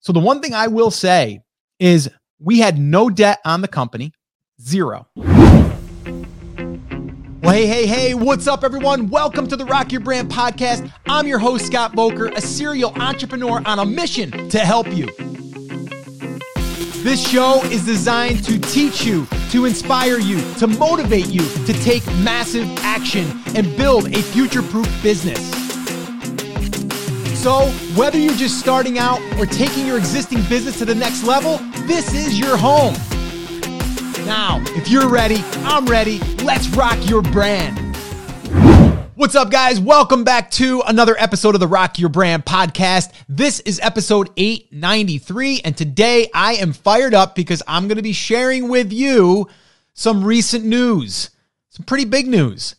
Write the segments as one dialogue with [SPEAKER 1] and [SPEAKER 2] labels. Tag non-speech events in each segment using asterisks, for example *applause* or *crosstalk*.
[SPEAKER 1] So the one thing I will say is we had no debt on the company, zero. Well, hey, hey, hey, what's up, everyone? Welcome to the Rock Your Brand podcast. I'm your host, Scott Voelker, a serial entrepreneur on a mission to help you. This show is designed to teach you, to inspire you, to motivate you to take massive action and build a future proof business. So, whether you're just starting out or taking your existing business to the next level, this is your home. Now, if you're ready, I'm ready. Let's rock your brand. What's up, guys? Welcome back to another episode of the Rock Your Brand podcast. This is episode 893, and today I am fired up because I'm going to be sharing with you some recent news, some pretty big news.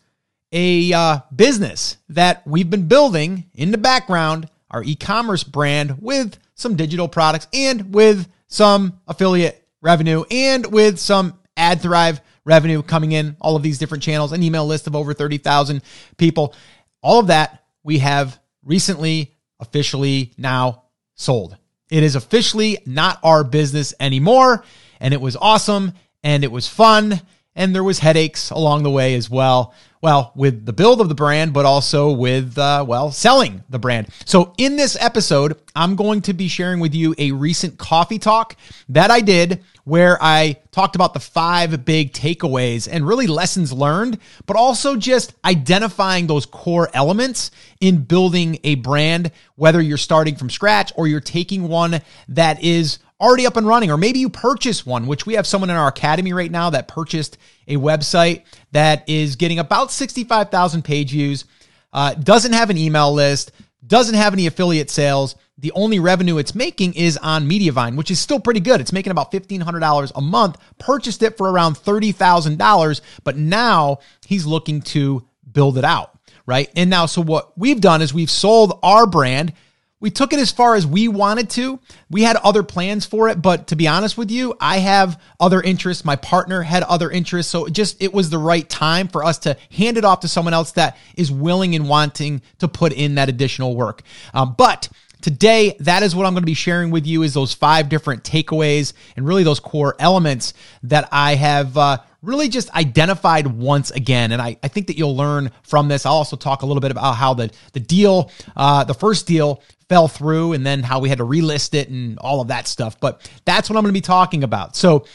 [SPEAKER 1] A uh, business that we've been building in the background, our e commerce brand with some digital products and with some affiliate revenue and with some AdThrive revenue coming in, all of these different channels, an email list of over 30,000 people. All of that we have recently officially now sold. It is officially not our business anymore. And it was awesome and it was fun. And there was headaches along the way as well. Well, with the build of the brand, but also with, uh, well, selling the brand. So in this episode, I'm going to be sharing with you a recent coffee talk that I did where I talked about the five big takeaways and really lessons learned, but also just identifying those core elements in building a brand, whether you're starting from scratch or you're taking one that is already up and running, or maybe you purchase one, which we have someone in our academy right now that purchased a website that is getting about 65,000 page views, uh, doesn't have an email list, doesn't have any affiliate sales. The only revenue it's making is on Mediavine, which is still pretty good. It's making about $1,500 a month, purchased it for around $30,000, but now he's looking to build it out, right? And now, so what we've done is we've sold our brand we took it as far as we wanted to. We had other plans for it, but to be honest with you, I have other interests. My partner had other interests. So it just, it was the right time for us to hand it off to someone else that is willing and wanting to put in that additional work. Um, but Today, that is what I'm going to be sharing with you is those five different takeaways and really those core elements that I have uh, really just identified once again. And I, I think that you'll learn from this. I'll also talk a little bit about how the, the deal, uh, the first deal fell through and then how we had to relist it and all of that stuff. But that's what I'm going to be talking about. So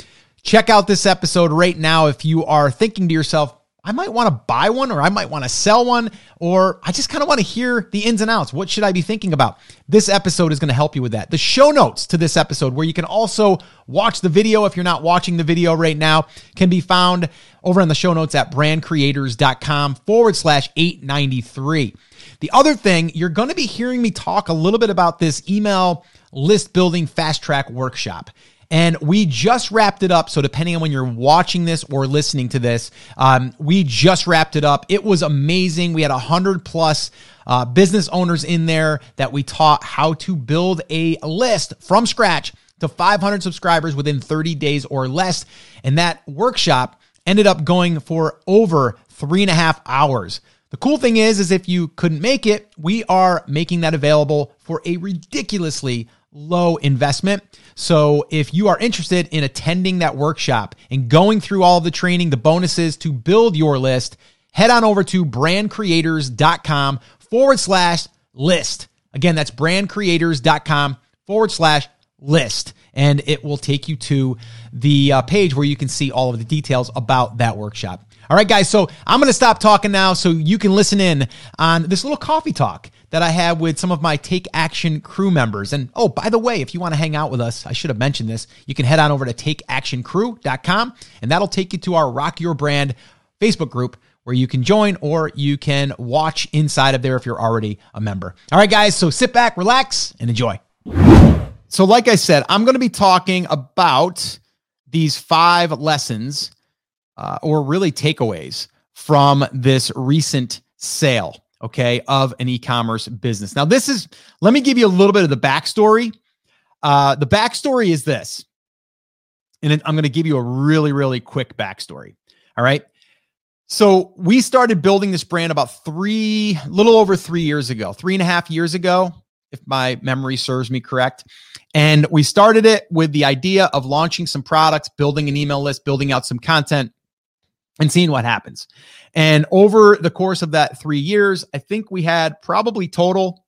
[SPEAKER 1] check out this episode right now if you are thinking to yourself, I might want to buy one or I might want to sell one or I just kind of want to hear the ins and outs. What should I be thinking about? This episode is going to help you with that. The show notes to this episode, where you can also watch the video if you're not watching the video right now, can be found over in the show notes at brandcreators.com forward slash 893. The other thing, you're going to be hearing me talk a little bit about this email list building fast track workshop. And we just wrapped it up. So, depending on when you're watching this or listening to this, um, we just wrapped it up. It was amazing. We had 100 plus uh, business owners in there that we taught how to build a list from scratch to 500 subscribers within 30 days or less. And that workshop ended up going for over three and a half hours. The cool thing is, is if you couldn't make it, we are making that available for a ridiculously low investment. So if you are interested in attending that workshop and going through all of the training, the bonuses to build your list, head on over to brandcreators.com forward slash list. Again, that's brandcreators.com forward slash list. And it will take you to the uh, page where you can see all of the details about that workshop. All right, guys. So I'm going to stop talking now so you can listen in on this little coffee talk that I have with some of my Take Action crew members. And oh, by the way, if you want to hang out with us, I should have mentioned this. You can head on over to takeactioncrew.com and that'll take you to our Rock Your Brand Facebook group where you can join or you can watch inside of there if you're already a member. All right, guys. So sit back, relax, and enjoy. So, like I said, I'm going to be talking about these five lessons uh, or really takeaways from this recent sale okay, of an e commerce business. Now, this is, let me give you a little bit of the backstory. Uh, the backstory is this, and I'm going to give you a really, really quick backstory. All right. So we started building this brand about three, little over three years ago, three and a half years ago. if my memory serves me correct. And we started it with the idea of launching some products, building an email list, building out some content, and seeing what happens. And over the course of that three years, I think we had probably total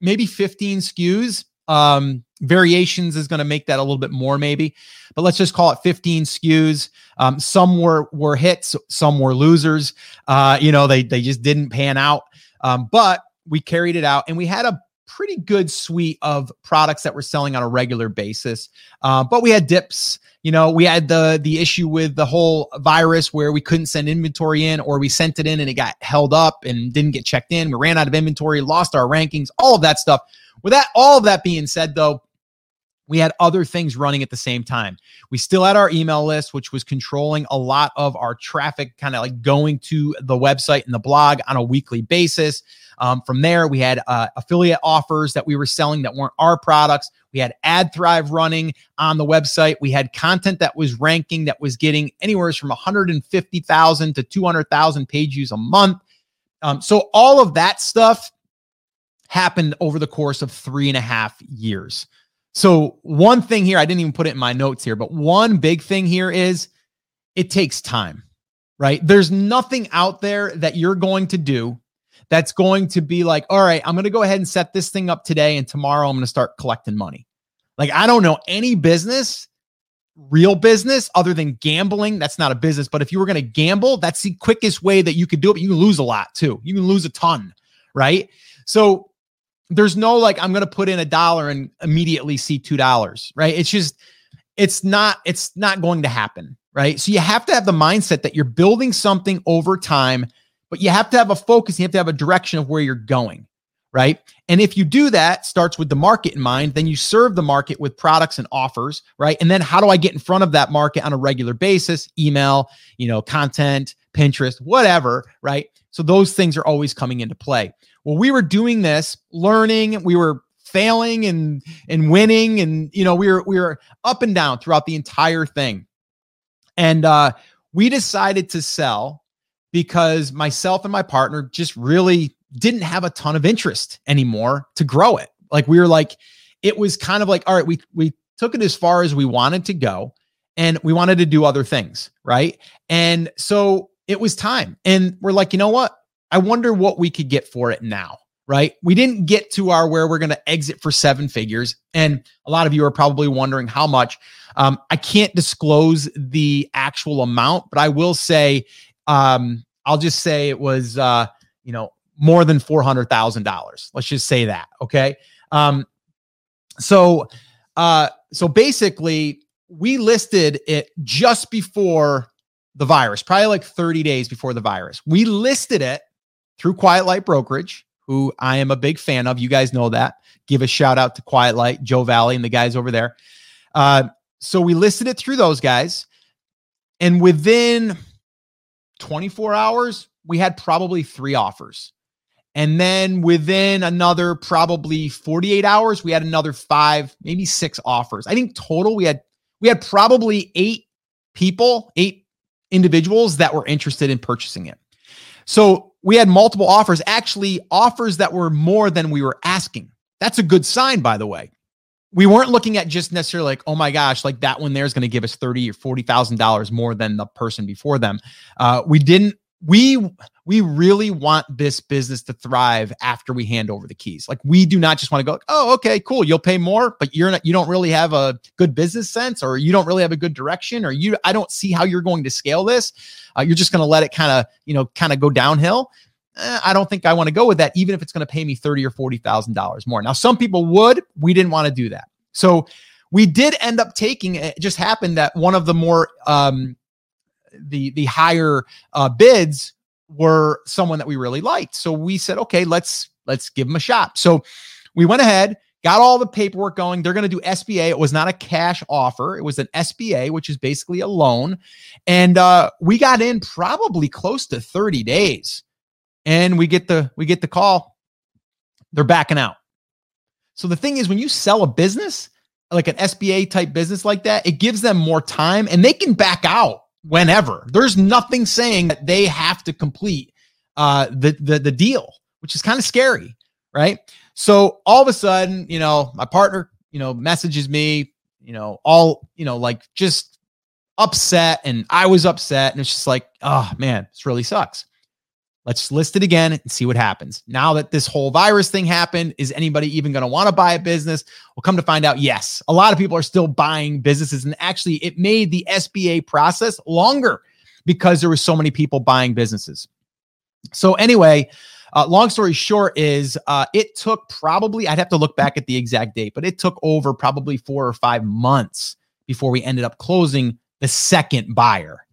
[SPEAKER 1] maybe 15 SKUs. Um, variations is going to make that a little bit more, maybe, but let's just call it 15 SKUs. Um, some were were hits, some were losers. Uh, you know, they they just didn't pan out. Um, but we carried it out, and we had a pretty good suite of products that we're selling on a regular basis. Uh, but we had dips. You know, we had the the issue with the whole virus where we couldn't send inventory in, or we sent it in and it got held up and didn't get checked in. We ran out of inventory, lost our rankings, all of that stuff. With that, all of that being said, though, we had other things running at the same time. We still had our email list, which was controlling a lot of our traffic, kind of like going to the website and the blog on a weekly basis. Um, from there, we had uh, affiliate offers that we were selling that weren't our products. We had AdThrive running on the website. We had content that was ranking that was getting anywhere from 150,000 to 200,000 page views a month. Um, so all of that stuff happened over the course of three and a half years. So, one thing here, I didn't even put it in my notes here, but one big thing here is it takes time, right? There's nothing out there that you're going to do that's going to be like, all right, I'm going to go ahead and set this thing up today, and tomorrow I'm going to start collecting money. Like, I don't know any business, real business, other than gambling. That's not a business, but if you were going to gamble, that's the quickest way that you could do it. You can lose a lot too. You can lose a ton, right? So, there's no like I'm to put in a dollar and immediately see two dollars, right? It's just it's not it's not going to happen, right? So you have to have the mindset that you're building something over time, but you have to have a focus. You have to have a direction of where you're going, right? And if you do that, starts with the market in mind, then you serve the market with products and offers, right? And then how do I get in front of that market on a regular basis? Email, you know, content, Pinterest, whatever, right? So those things are always coming into play. Well, we were doing this, learning, we were failing and and winning and you know, we were we were up and down throughout the entire thing. And uh we decided to sell because myself and my partner just really didn't have a ton of interest anymore to grow it. Like we were like it was kind of like all right, we we took it as far as we wanted to go and we wanted to do other things, right? And so it was time. And we're like, you know what? I wonder what we could get for it now, right? We didn't get to our where we're going to exit for seven figures. And a lot of you are probably wondering how much. Um, I can't disclose the actual amount, but I will say, um, I'll just say it was, uh, you know, more than $400,000. Let's just say that. Okay. Um, so, uh, so basically, we listed it just before the virus, probably like 30 days before the virus. We listed it through Quiet Light Brokerage, who I am a big fan of. You guys know that. Give a shout out to Quiet Light, Joe Valley, and the guys over there. Uh, so we listed it through those guys. And within 24 hours, we had probably three offers. And then within another probably 48 hours, we had another five, maybe six offers. I think total we had we had probably eight people, eight individuals that were interested in purchasing it. So we had multiple offers, actually, offers that were more than we were asking. That's a good sign, by the way. We weren't looking at just necessarily like, oh my gosh, like that one there is going to give us thirty or forty thousand dollars more than the person before them. Uh, we didn't we we really want this business to thrive after we hand over the keys. Like we do not just want to go, oh, okay, cool, you'll pay more, but you're not you don't really have a good business sense or you don't really have a good direction or you I don't see how you're going to scale this. Uh, you're just going to let it kind of, you know, kind of go downhill. Eh, I don't think I want to go with that, even if it's going to pay me thirty or forty thousand dollars more. Now, some people would. We didn't want to do that, so we did end up taking. It just happened that one of the more um, the the higher uh, bids were someone that we really liked. So we said, okay, let's let's give them a shot. So we went ahead, got all the paperwork going. They're going to do SBA. It was not a cash offer. It was an SBA, which is basically a loan. And uh, we got in probably close to 30 days. And we get the we get the call. They're backing out. So the thing is, when you sell a business, like an SBA type business like that, it gives them more time and they can back out whenever. There's nothing saying that they have to complete uh, the, the the deal, which is kind of scary, right? So all of a sudden, you know, my partner, you know, messages me, you know, all, you know, like just upset and I was upset and it's just like, oh man, this really sucks. Let's list it again and see what happens. Now that this whole virus thing happened, is anybody even going to want to buy a business? We'll come to find out, yes. A lot of people are still buying businesses. And actually, it made the SBA process longer because there were so many people buying businesses. So, anyway, uh, long story short is uh, it took probably, I'd have to look back at the exact date, but it took over probably four or five months before we ended up closing the second buyer.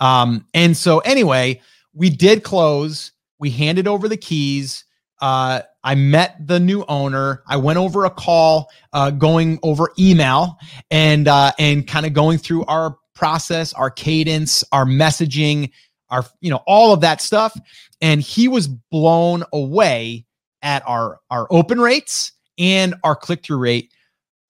[SPEAKER 1] Um, and so, anyway, we did close. We handed over the keys. Uh, I met the new owner. I went over a call, uh, going over email, and uh, and kind of going through our process, our cadence, our messaging, our you know all of that stuff. And he was blown away at our our open rates and our click through rate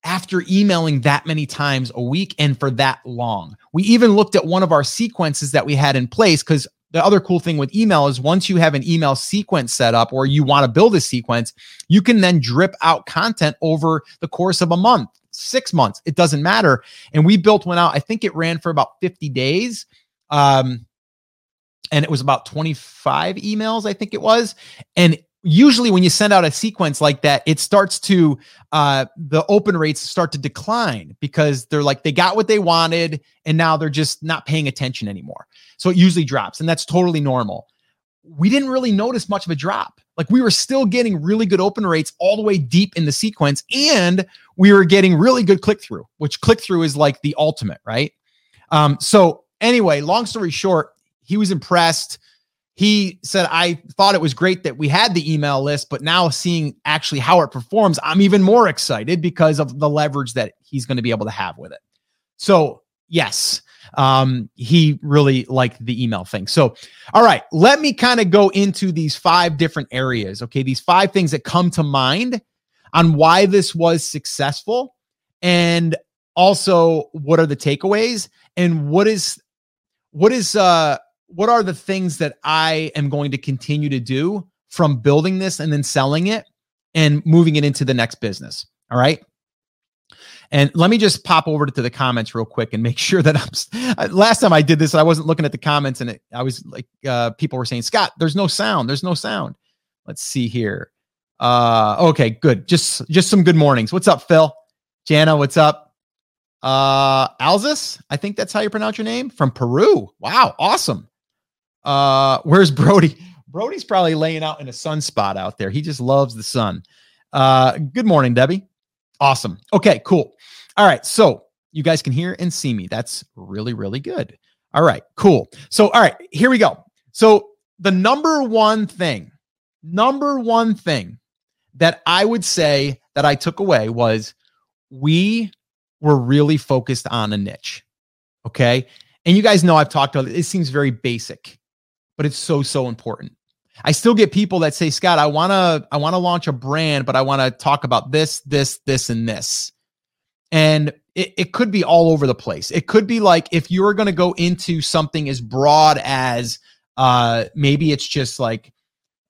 [SPEAKER 1] after emailing that many times a week and for that long. We even looked at one of our sequences that we had in place because the other cool thing with email is once you have an email sequence set up or you want to build a sequence, you can then drip out content over the course of a month, six months. It doesn't matter. And we built one out. I think it ran for about 50 days. Um, and it was about 25 emails, I think it was. And usually when you send out a sequence like that it starts to uh the open rates start to decline because they're like they got what they wanted and now they're just not paying attention anymore. So it usually drops and that's totally normal. We didn't really notice much of a drop. Like we were still getting really good open rates all the way deep in the sequence and we were getting really good click through which click through is like the ultimate right? Um so anyway long story short he was impressed he said, I thought it was great that we had the email list, but now seeing actually how it performs, I'm even more excited because of the leverage that he's going to be able to have with it. So, yes, um, he really liked the email thing. So, all right, let me kind of go into these five different areas. Okay, these five things that come to mind on why this was successful and also what are the takeaways and what is what is uh what are the things that I am going to continue to do from building this and then selling it and moving it into the next business. All right. And let me just pop over to the comments real quick and make *laughs* sure that I'm. Last time I did this, I wasn't looking at the comments, and it, I was like, uh, people were saying, "Scott, there's no sound. There's no sound." Let's see here. Uh, okay, good. Just just some good mornings. What's up, Phil? Jana, what's up? Uh, Alzis, I think that's how you pronounce your name from Peru. Wow, awesome. Uh, where's Brody? Brody's probably laying out in a sunspot out there. He just loves the sun. Uh, good morning, Debbie. Awesome. Okay, cool. All right. So you guys can hear and see me. That's really, really good. All right, cool. So, all right, here we go. So, the number one thing, number one thing that I would say that I took away was we were really focused on a niche. Okay. And you guys know I've talked about it. It seems very basic but it's so so important. I still get people that say, "Scott, I want to I want to launch a brand, but I want to talk about this, this, this and this." And it, it could be all over the place. It could be like if you're going to go into something as broad as uh maybe it's just like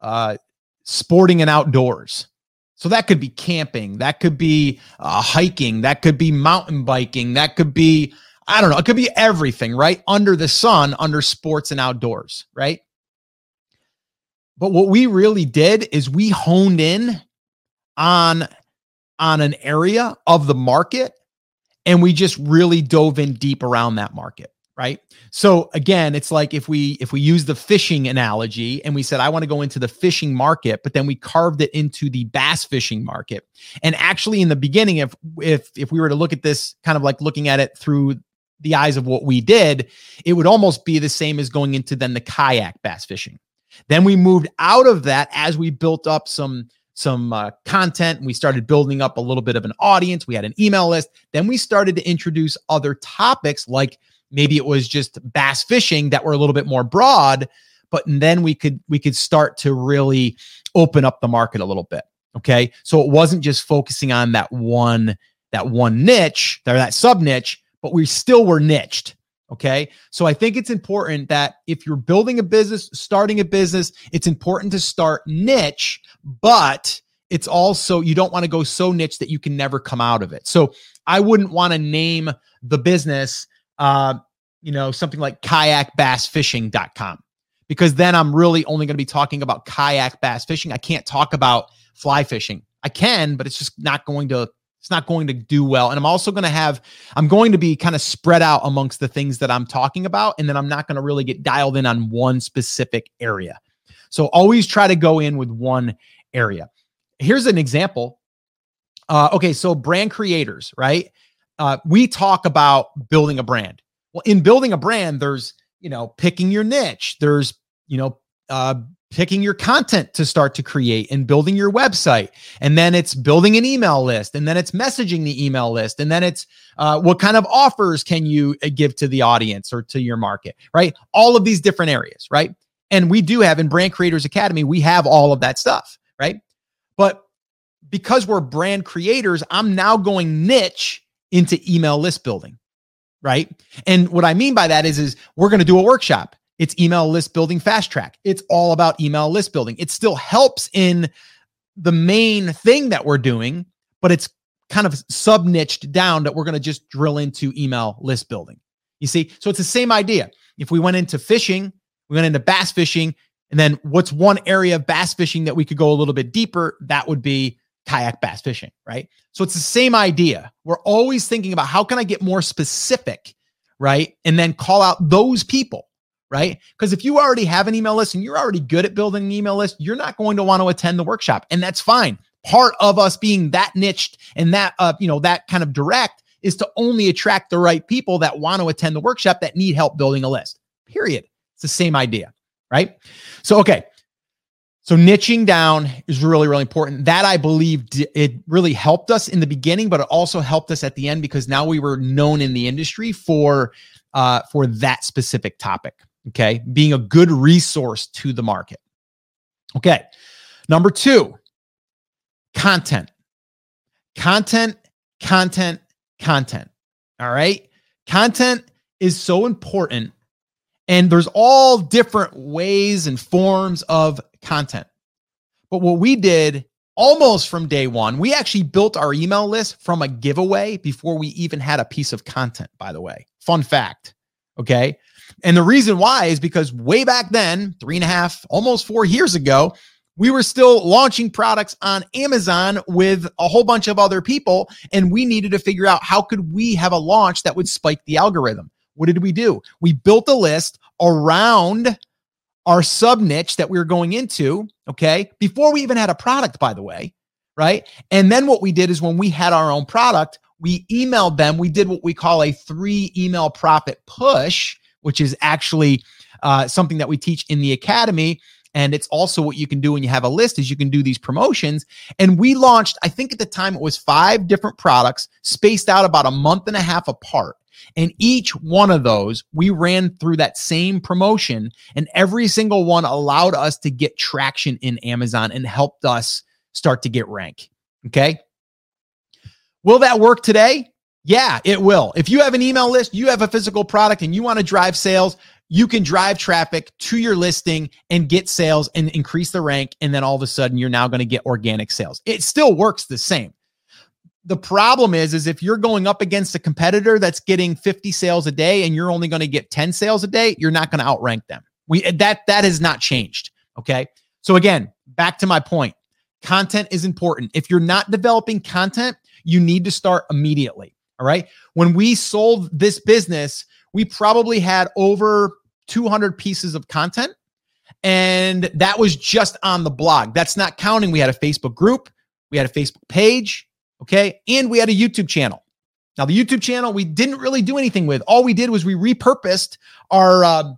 [SPEAKER 1] uh sporting and outdoors. So that could be camping, that could be uh, hiking, that could be mountain biking, that could be I don't know. It could be everything, right? Under the sun, under sports and outdoors, right? But what we really did is we honed in on on an area of the market and we just really dove in deep around that market right so again it's like if we if we use the fishing analogy and we said i want to go into the fishing market but then we carved it into the bass fishing market and actually in the beginning if if if we were to look at this kind of like looking at it through the eyes of what we did, it would almost be the same as going into then the kayak bass fishing. Then we moved out of that as we built up some some uh, content. And we started building up a little bit of an audience. We had an email list. Then we started to introduce other topics like maybe it was just bass fishing that were a little bit more broad, but then we could we could start to really open up the market a little bit. Okay? So it wasn't just focusing on that one that one niche or that sub niche, but we still were niched. Okay. So I think it's important that if you're building a business, starting a business, it's important to start niche, but it's also you don't want to go so niche that you can never come out of it. So I wouldn't want to name the business uh, you know, something like kayakbassfishing.com because then I'm really only going to be talking about kayak bass fishing. I can't talk about fly fishing. I can, but it's just not going to it's not going to do well. And I'm also going to have I'm going to be kind of spread out amongst the things that I'm talking about and then I'm not going to really get dialed in on one specific area. So always try to go in with one area. Here's an example. Uh, okay, so brand creators, right? Uh, we talk about building a brand. Well, in building a brand, there's you know picking your niche. There's you know uh, picking your content to start to create and building your website. And then it's building an email list and then it's messaging the email list and then it's uh, what kind of offers can you uh, give to the audience or to your market right? All of these different areas right? And we do have in brand creators academy we have all of that stuff right? But because we're brand creators i'm now going niche into email list building right? And what i mean by that is is we're going to do a workshop it's email list building fast track. It's all about email list building. It still helps in the main thing that we're doing, but it's kind of sub niched down that we're going to just drill into email list building. You see? So it's the same idea. If we went into fishing, we went into bass fishing, and then what's one area of bass fishing that we could go a little bit deeper? That would be kayak bass fishing, right? So it's the same idea. We're always thinking about how can I get more specific, right? And then call out those people right? Because if you already have an email list and you're already good at building an email list, you're not going to want to attend the workshop, and that's fine. Part of us being that niched and that uh, you know that kind of direct is to only attract the right people that want to attend the workshop that need help building a list. Period. It's the same idea, right? So okay. So niching down is really, really important. That I believe it really helped us in the beginning, but it also helped us at the end because now we were known in the industry for uh, for that specific topic. Okay. Being a good resource to the market. Okay. Number two, content. Content, content, content. All right. Content is so important. And there's all different ways and forms of content. But what we did almost from day one, we actually built our email list from a giveaway before we even had a piece of content, by the way. Fun fact. Okay. And the reason why is because way back then, three and a half, almost four years ago, we were still launching products on Amazon with a whole bunch of other people. And we needed to figure out how could we have a launch that would spike the algorithm. What did we do? We built a list around our sub niche that we were going into. Okay. Before we even had a product, by the way. Right. And then what we did is when we had our own product, we emailed them. We did what we call a three email profit push which is actually uh, something that we teach in the academy. And it's also what you can do when you have a list is you can do these promotions. And we launched, I think at the time it was five different products spaced out about a month and a half apart. And each one of those, we ran through that same promotion, and every single one allowed us to get traction in Amazon and helped us start to get rank. Okay. Will that work today? Yeah, it will. If you have an email list, you have a physical product, and you want to drive sales, you can drive traffic to your listing and get sales and increase the rank. And then all of a sudden, you're now going to get organic sales. It still works the same. The problem is, is if you're going up against a competitor that's getting 50 sales a day and you're only going to get 10 sales a day, you're not going to outrank them. We eh, that that has not changed. Okay. So again, back to my point. Content is important. If you're not developing content, you need to start immediately. All right. When we sold this business, we probably had over 200 pieces of content. And that was just on the blog. That's not counting. We had a Facebook group, we had a Facebook page. Okay. And we had a YouTube channel. Now, the YouTube channel, we didn't really do anything with. All we did was we repurposed our, uh,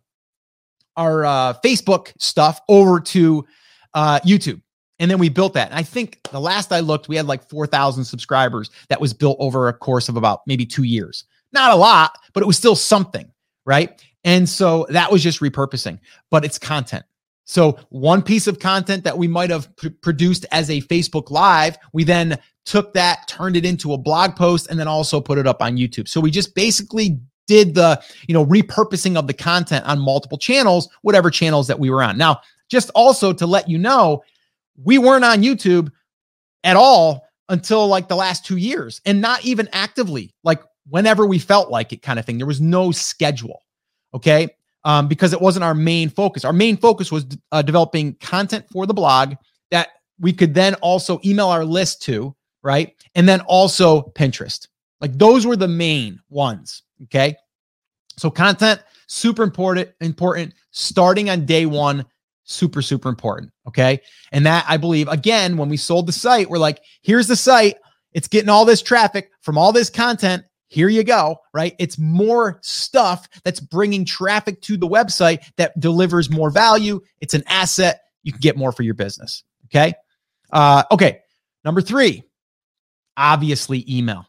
[SPEAKER 1] our uh, Facebook stuff over to uh, YouTube. And then we built that. And I think the last I looked, we had like 4,000 subscribers that was built over a course of about maybe two years. Not a lot, but it was still something. Right. And so that was just repurposing, but it's content. So one piece of content that we might have p- produced as a Facebook Live, we then took that, turned it into a blog post, and then also put it up on YouTube. So we just basically did the, you know, repurposing of the content on multiple channels, whatever channels that we were on. Now, just also to let you know, we weren't on YouTube at all until like the last two years and not even actively, like whenever we felt like it kind of thing. There was no schedule. Okay. Um, because it wasn't our main focus. Our main focus was uh, developing content for the blog that we could then also email our list to, right? And then also Pinterest. Like those were the main ones. Okay. So content, super important, important. Starting on day one, super, super important. Okay. And that I believe, again, when we sold the site, we're like, here's the site. It's getting all this traffic from all this content. Here you go. Right. It's more stuff that's bringing traffic to the website that delivers more value. It's an asset. You can get more for your business. Okay. Uh, okay. Number three, obviously email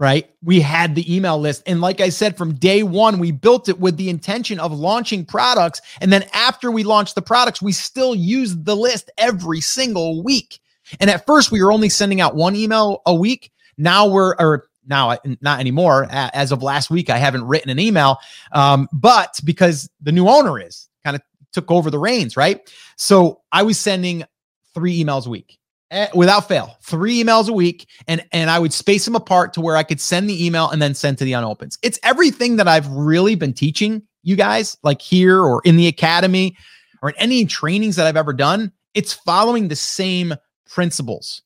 [SPEAKER 1] right? We had the email list. And like I said, from day one, we built it with the intention of launching products. And then after we launched the products, we still used the list every single week. And at first, we were only sending out one email a week. Now we're, or now not anymore. As of last week, I haven't written an email, um, but because the new owner is kind of took over the reins, right? So I was sending three emails a week. Eh, without fail, three emails a week, and and I would space them apart to where I could send the email and then send to the unopens. It's everything that I've really been teaching you guys, like here or in the academy or in any trainings that I've ever done. It's following the same principles: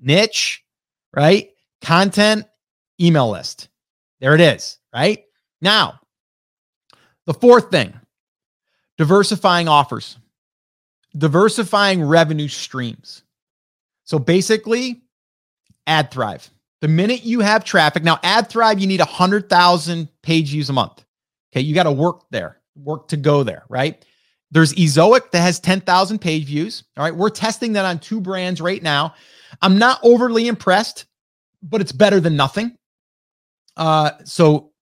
[SPEAKER 1] niche, right? Content, email list. There it is, right? Now, the fourth thing: diversifying offers, diversifying revenue streams. So basically, AdThrive. The minute you have traffic, now AdThrive, you need 100,000 page views a month. Okay. You got to work there, work to go there, right? There's Ezoic that has 10,000 page views. All right. We're testing that on two brands right now. I'm not overly impressed, but it's better than nothing. Uh, so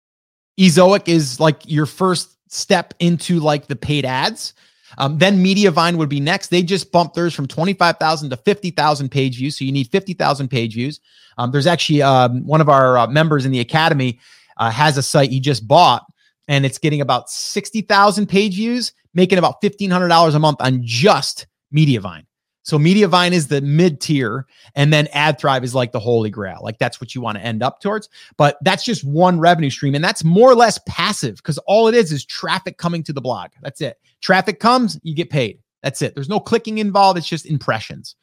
[SPEAKER 1] Ezoic is like your first step into like the paid ads. Um, then Mediavine would be next. They just bumped theirs from 25,000 to 50,000 page views. So you need 50,000 page views. Um, there's actually um, one of our uh, members in the academy uh, has a site he just bought and it's getting about 60,000 page views, making about $1,500 a month on just Mediavine. So Mediavine is the mid tier, and then AdThrive is like the holy grail. Like that's what you want to end up towards. But that's just one revenue stream, and that's more or less passive because all it is is traffic coming to the blog. That's it. Traffic comes, you get paid. That's it. There's no clicking involved. It's just impressions.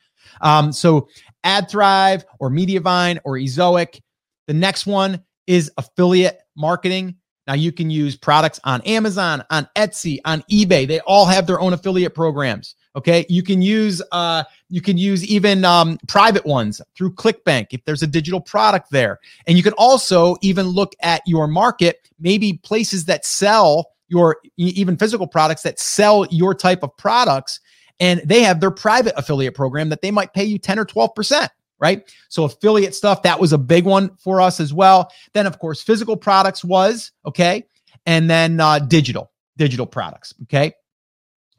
[SPEAKER 1] Um, so AdThrive or Mediavine or Ezoic. The next one is affiliate marketing. Now you can use products on Amazon, on Etsy, on eBay. They all have their own affiliate programs. Okay, you can use uh, you can use even um, private ones through ClickBank if there's a digital product there, and you can also even look at your market, maybe places that sell your even physical products that sell your type of products and they have their private affiliate program that they might pay you 10 or 12%, right? So affiliate stuff, that was a big one for us as well. Then of course, physical products was, okay? And then uh, digital, digital products, okay?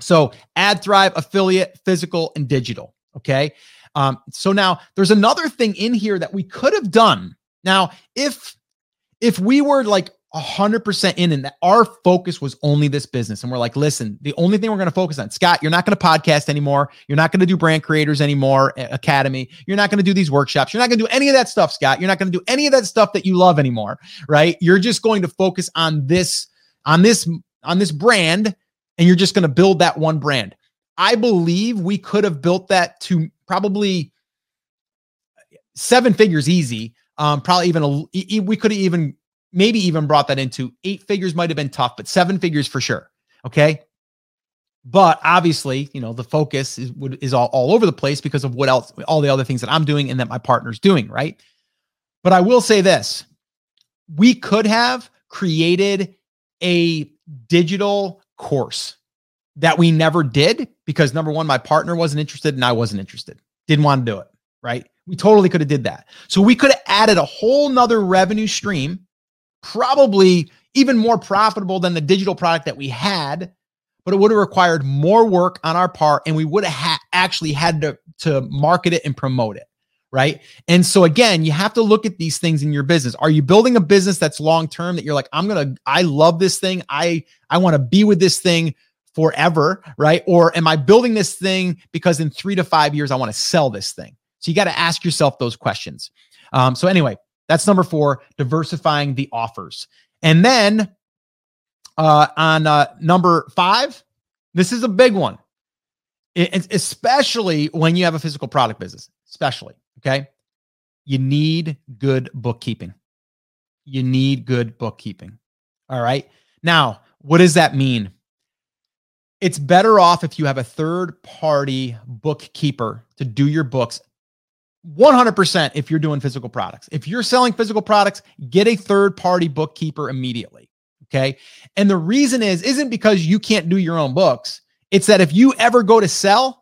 [SPEAKER 1] So AdThrive, affiliate, physical, and digital, okay? Um, so now there's another thing in here that we could have done. Now, if if we were like 100% in and that our focus was only this business and we're like listen the only thing we're going to focus on scott you're not going to podcast anymore. You're not going to do brand creators anymore academy. You're not going to do these workshops. You're not going to do any of that stuff scott. You're not going to do any of that stuff that you love anymore right? You're just going to focus on this on this on this brand and you're just going to build that one brand i believe we could have built that to probably seven figures easy um probably even a, we could have even maybe even brought that into eight figures might have been tough, but seven figures for sure. Okay. But obviously, you know, the focus is is all, all over the place because of what else, all the other things that I'm doing and that my partner's doing, right? But I will say this we could have created a digital course that we never did because number one, my partner wasn't interested and I wasn't interested, didn't want to do it, right? We totally could have did that. So we could have added a whole nother revenue stream probably even more profitable than the digital product that we had, but it would have required more work on our part and we would have ha- actually had to, to market it and promote it. Right. And so again, you have to look at these things in your business. Are you building a business that's long term that you're like, I'm to, I love this thing. I, I want to be with this thing forever. Right. Or am I building this thing because in three to five years, I want to sell this thing? So you got to ask yourself those questions. Um, so anyway, that's number four, diversifying the offers. And then uh, on uh, number five, this is a big one, especially when you have a physical product business, especially. Okay. You need good bookkeeping. You need good bookkeeping. All right. Now, what does that mean? It's better off if you have a third party bookkeeper to do your books 100% if you're doing physical products. If you're selling physical products, get a third party bookkeeper immediately. Okay. And the reason is, isn't because you can't do your own books. It's that if you ever go to sell,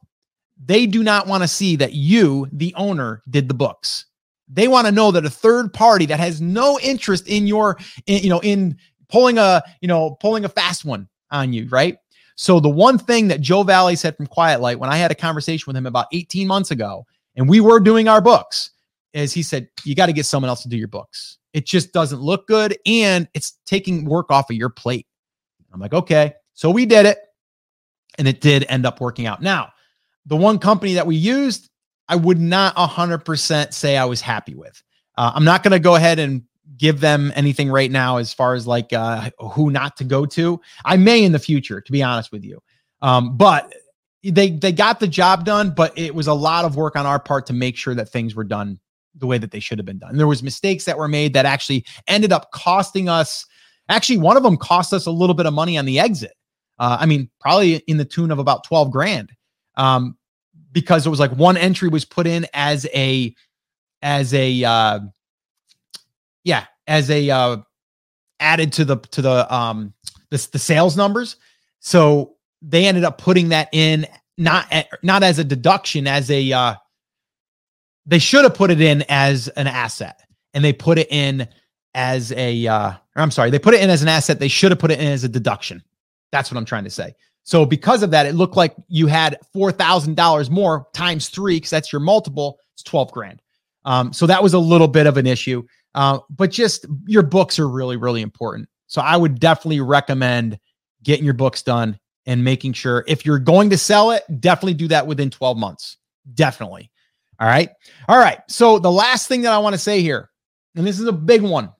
[SPEAKER 1] they do not want to see that you, the owner, did the books. They want to know that a third party that has no interest in your, in, you know, in pulling a, you know, pulling a fast one on you, right? So the one thing that Joe Valley said from Quiet Light when I had a conversation with him about 18 months ago, and we were doing our books, is he said, you got to get someone else to do your books. It just doesn't look good and it's taking work off of your plate. I'm like, okay. So we did it and it did end up working out. Now, the one company that we used, I would not 100% say I was happy with. Uh, I'm not going to go ahead and give them anything right now as far as like uh, who not to go to. I may in the future, to be honest with you. Um, but they they got the job done, but it was a lot of work on our part to make sure that things were done the way that they should have been done. There was mistakes that were made that actually ended up costing us. Actually, one of them cost us a little bit of money on the exit. Uh, I mean, probably in the tune of about twelve grand, um, because it was like one entry was put in as a as a uh, yeah as a uh, added to the to the um the, the sales numbers. So they ended up putting that in not not as a deduction as a uh, they should have put it in as an asset and they put it in as a uh, I'm sorry, they put it in as an asset. They should have put it in as a deduction. That's what I'm trying to say. So because of that, it looked like you had four thousand dollars more times three, because that's your multiple. It's twelve grand. Um, so that was a little bit of an issue. Uh, but just your books are really, really important. So I would definitely recommend getting your books done and making sure if you're going to sell it, definitely do that within 12 months. Definitely. All right. All right. So the last thing that I want to say here, and this is a big one,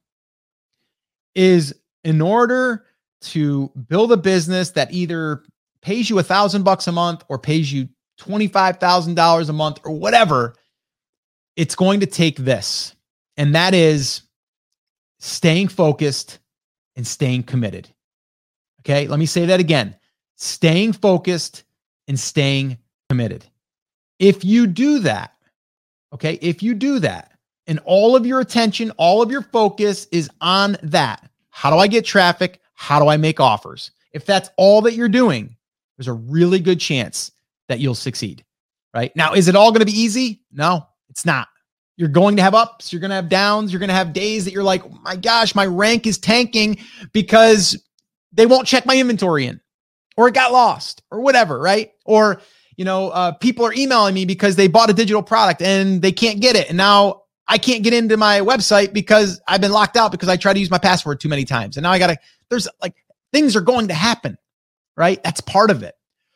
[SPEAKER 1] is in order to build a business that either pays you a thousand bucks a month or pays you $25,000 a month or whatever, it's going to take this. And that is staying focused and staying committed. Okay. Let me say that again staying focused and staying committed. If you do that, Okay. If you do that and all of your attention, all of your focus is on that, how do I get traffic? How do I make offers? If that's all that you're doing, there's a really good chance that you'll succeed. Right now, is it all going to be easy? No, it's not. You're going to have ups, you're going to have downs, you're going to have days that you're like, oh my gosh, my rank is tanking because they won't check my inventory in or it got lost or whatever, right? Or you know, uh, people are emailing me because they bought a digital product and they can't get it. And now I can't get into my website because I've been locked out because I tried to use my password too many times. And now I got to, there's like things are going to happen, right? That's part of it.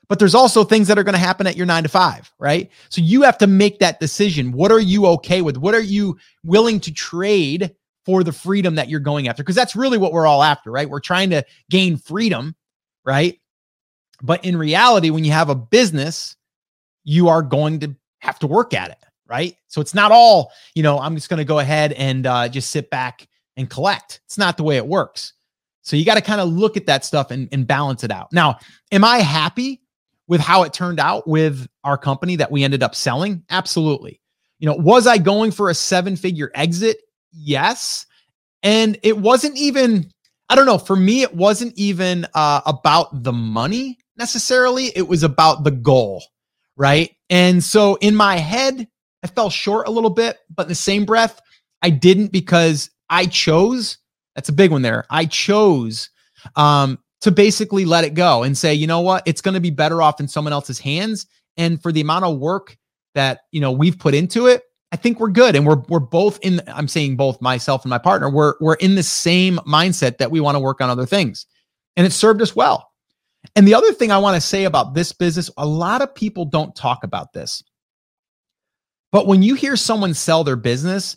[SPEAKER 1] But there's also things that are going to happen at your nine to five, right? So you have to make that decision. What are you okay with? What are you willing to trade for the freedom that you're going after? Because that's really what we're all after, right? We're trying to gain freedom, right? But in reality, when you have a business, you are going to have to work at it, right? So it's not all, you know, I'm just going to go ahead and uh, just sit back and collect. It's not the way it works. So you got to kind of look at that stuff and, and balance it out. Now, am I happy with how it turned out with our company that we ended up selling? Absolutely. You know, was I going for a seven figure exit? Yes. And it wasn't even, I don't know, for me, it wasn't even uh, about the money necessarily. It was about the goal, right? And so in my head, I fell short a little bit, but in the same breath, I didn't because I chose. That's a big one there. I chose um, to basically let it go and say, you know what, it's going to be better off in someone else's hands. And for the amount of work that you know we've put into it, I think we're good. And we're we're both in. I'm saying both myself and my partner. We're we're in the same mindset that we want to work on other things, and it served us well. And the other thing I want to say about this business, a lot of people don't talk about this. But when you hear someone sell their business,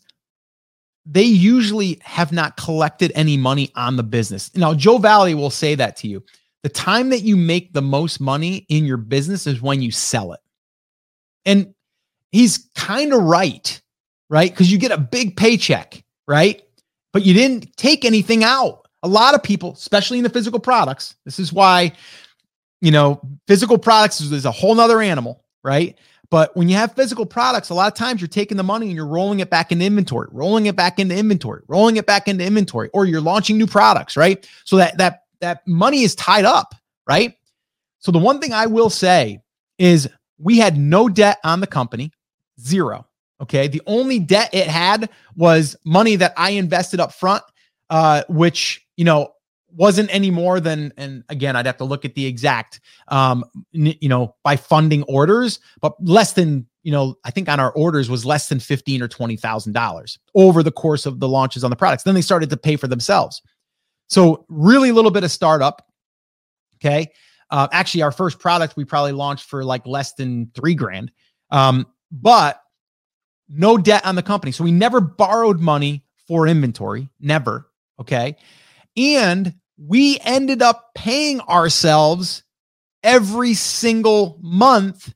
[SPEAKER 1] they usually have not collected any money on the business. Now, Joe Valley will say that to you. The time that you make the most money in your business is when you sell it. And he's kind of right, right? Because you get a big paycheck, right? But you didn't take anything out. A lot of people, especially in the physical products, this is why, you know, physical products is, a whole nother animal, right? But when you have physical products, a lot of times you're taking the money and you're rolling it back into inventory, rolling it back into inventory, rolling it back into inventory, or you're launching new products, right? So that that that money is tied up, right? So the one thing I will say is we had no debt on the company, zero. Okay. The only debt it had was money that I invested up front, uh, which, you know, wasn't any more than, and again, I'd have to look at the exact, um, n- you know, by funding orders, but less than, you know, I think on our orders was less than fifteen or twenty thousand dollars over the course of the launches on the products. Then they started to pay for themselves. So really, a little bit of startup. Okay, uh, actually, our first product we probably launched for like less than three grand, um, but no debt on the company. So we never borrowed money for inventory, never. Okay, and we ended up paying ourselves every single month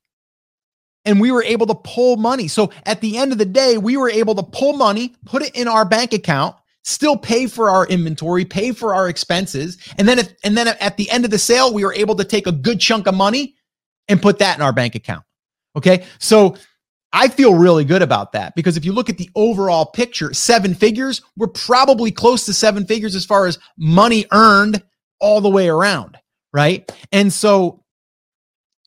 [SPEAKER 1] and we were able to pull money. So at the end of the day, we were able to pull money, put it in our bank account, still pay for our inventory, pay for our expenses, and then if, and then at the end of the sale, we were able to take a good chunk of money and put that in our bank account. Okay? So I feel really good about that because if you look at the overall picture, seven figures, we're probably close to seven figures as far as money earned all the way around, right? And so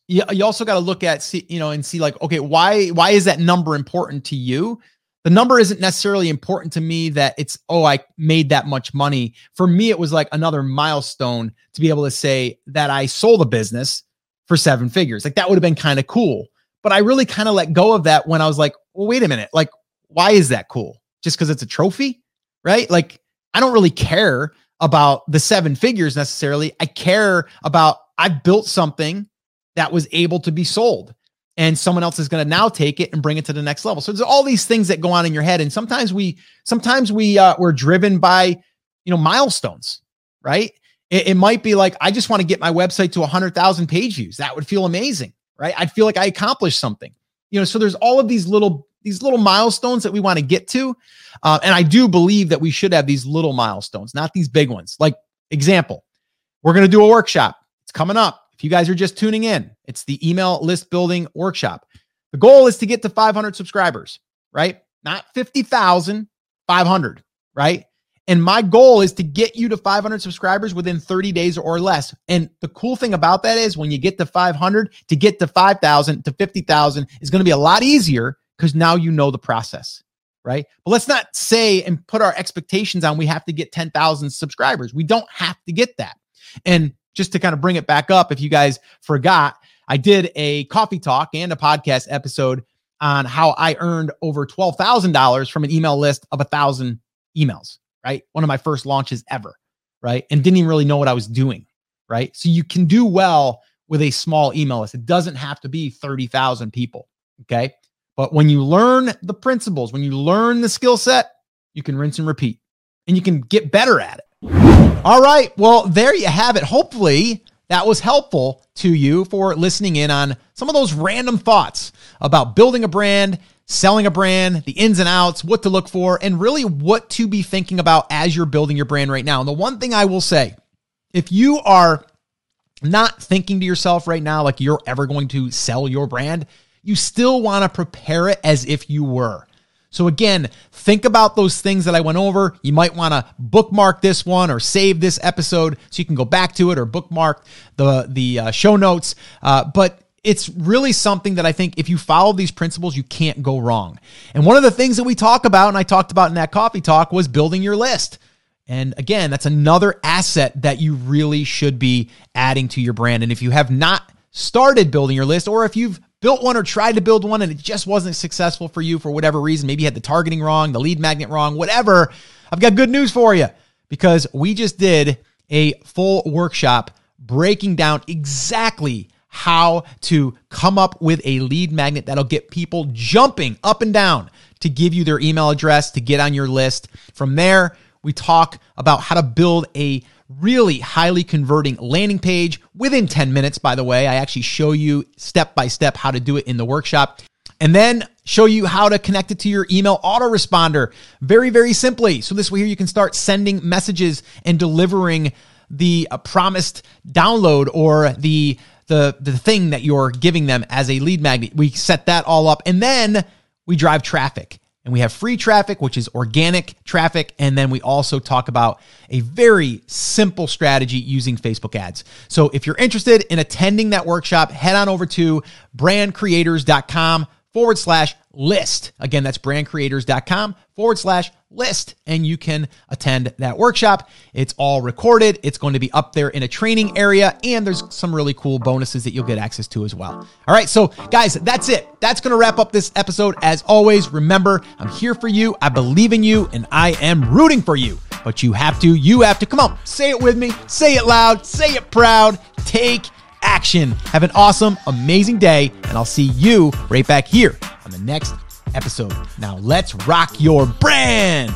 [SPEAKER 1] you, you also got to look at see, you know, and see like, okay, why why is that number important to you? The number isn't necessarily important to me that it's oh I made that much money. For me, it was like another milestone to be able to say that I sold a business for seven figures. Like that would have been kind of cool but I really kind of let go of that when I was like, well, wait a minute. Like, why is that cool? Just because it's a trophy, right? Like, I don't really care about the seven figures necessarily. I care about I've built something that was able to be sold and someone else is going to now take it and bring it to the next level. So there's all these things that go on in your head. And sometimes we, sometimes we, uh, we're driven by, you know, milestones, right? It, it might be like, I just want to get my website to a hundred thousand page views. That would feel amazing right? I'd feel like I accomplished something. You know, so there's all of these little these little milestones that we want to get to, uh, and I do believe that we should have these little milestones, not these big ones. Like example, we're going to do a workshop. It's coming up. If you guys are just tuning in, it's the email list building workshop. The goal is to get to 500 subscribers, right? Not 50,000, 500, right? And my goal is to get you to 500 subscribers within 30 days or less. And the cool thing about that is when you get to 500, to get to 5,000 to 50,000 is going to be a lot easier because now you know the process, right? But let's not say and put our expectations on we have to get 10,000 subscribers. We don't have to get that. And just to kind of bring it back up, if you guys forgot, I did a coffee talk and a podcast episode on how I earned over $12,000 from an email list of a thousand emails right? One of my first launches ever, right? And didn't even really know what I was doing, right? So you can do well with a small email list. It doesn't have to be 30,000 people, okay? But when you learn the principles, when you learn the skill set, you can rinse and repeat and you can get better at it. All right. Well, there you have it. Hopefully, that was helpful to you for listening in on some of those random thoughts about building a brand selling a brand, the ins and outs, what to look for, and really what to be thinking about as you're building your brand right now. And the one thing I will say, if you are not thinking to yourself right now like you're ever going to sell your brand, you still want to prepare it as if you were. So again, think about those things that I went over. You might want to bookmark this one or save this episode so you can go back to it or bookmark the the uh, show notes. Uh, but it's really something that I think if you follow these principles, you can't go wrong. And one of the things that we talk about, and I talked about in that coffee talk, was building your list. And again, that's another asset that you really should be adding to your brand. And if you have not started building your list, or if you've built one or tried to build one and it just wasn't successful for you for whatever reason, maybe you had the targeting wrong, the lead magnet wrong, whatever, I've got good news for you because we just did a full workshop breaking down exactly how to come up with a lead magnet that'll get people jumping up and down to give you their email address to get on your list. From there, we talk about how to build a really highly converting landing page within 10 minutes, by the way. I actually show you step by step how to do it in the workshop. And then show you how to connect it to your email autoresponder very, very simply. So this way here you can start sending messages and delivering the uh, promised download or the the the thing that you're giving them as a lead magnet. We set that all up and then we drive traffic. And we have free traffic, which is organic traffic. And then we also talk about a very simple strategy using Facebook ads. So if you're interested in attending that workshop, head on over to brandcreators.com forward slash list. Again, that's brandcreators.com forward slash list, and you can attend that workshop. It's all recorded. It's going to be up there in a training area, and there's some really cool bonuses that you'll get access to as well. All right, so guys, that's it. That's going to wrap up this episode. As always, remember, I'm here for you. I believe in you, and I am rooting for you. But you have to, you have to, come on, say it with me, say it loud, say it proud, take action. Have an awesome, amazing day, and I'll see you right back here on the next episode. Now, let's rock your brand.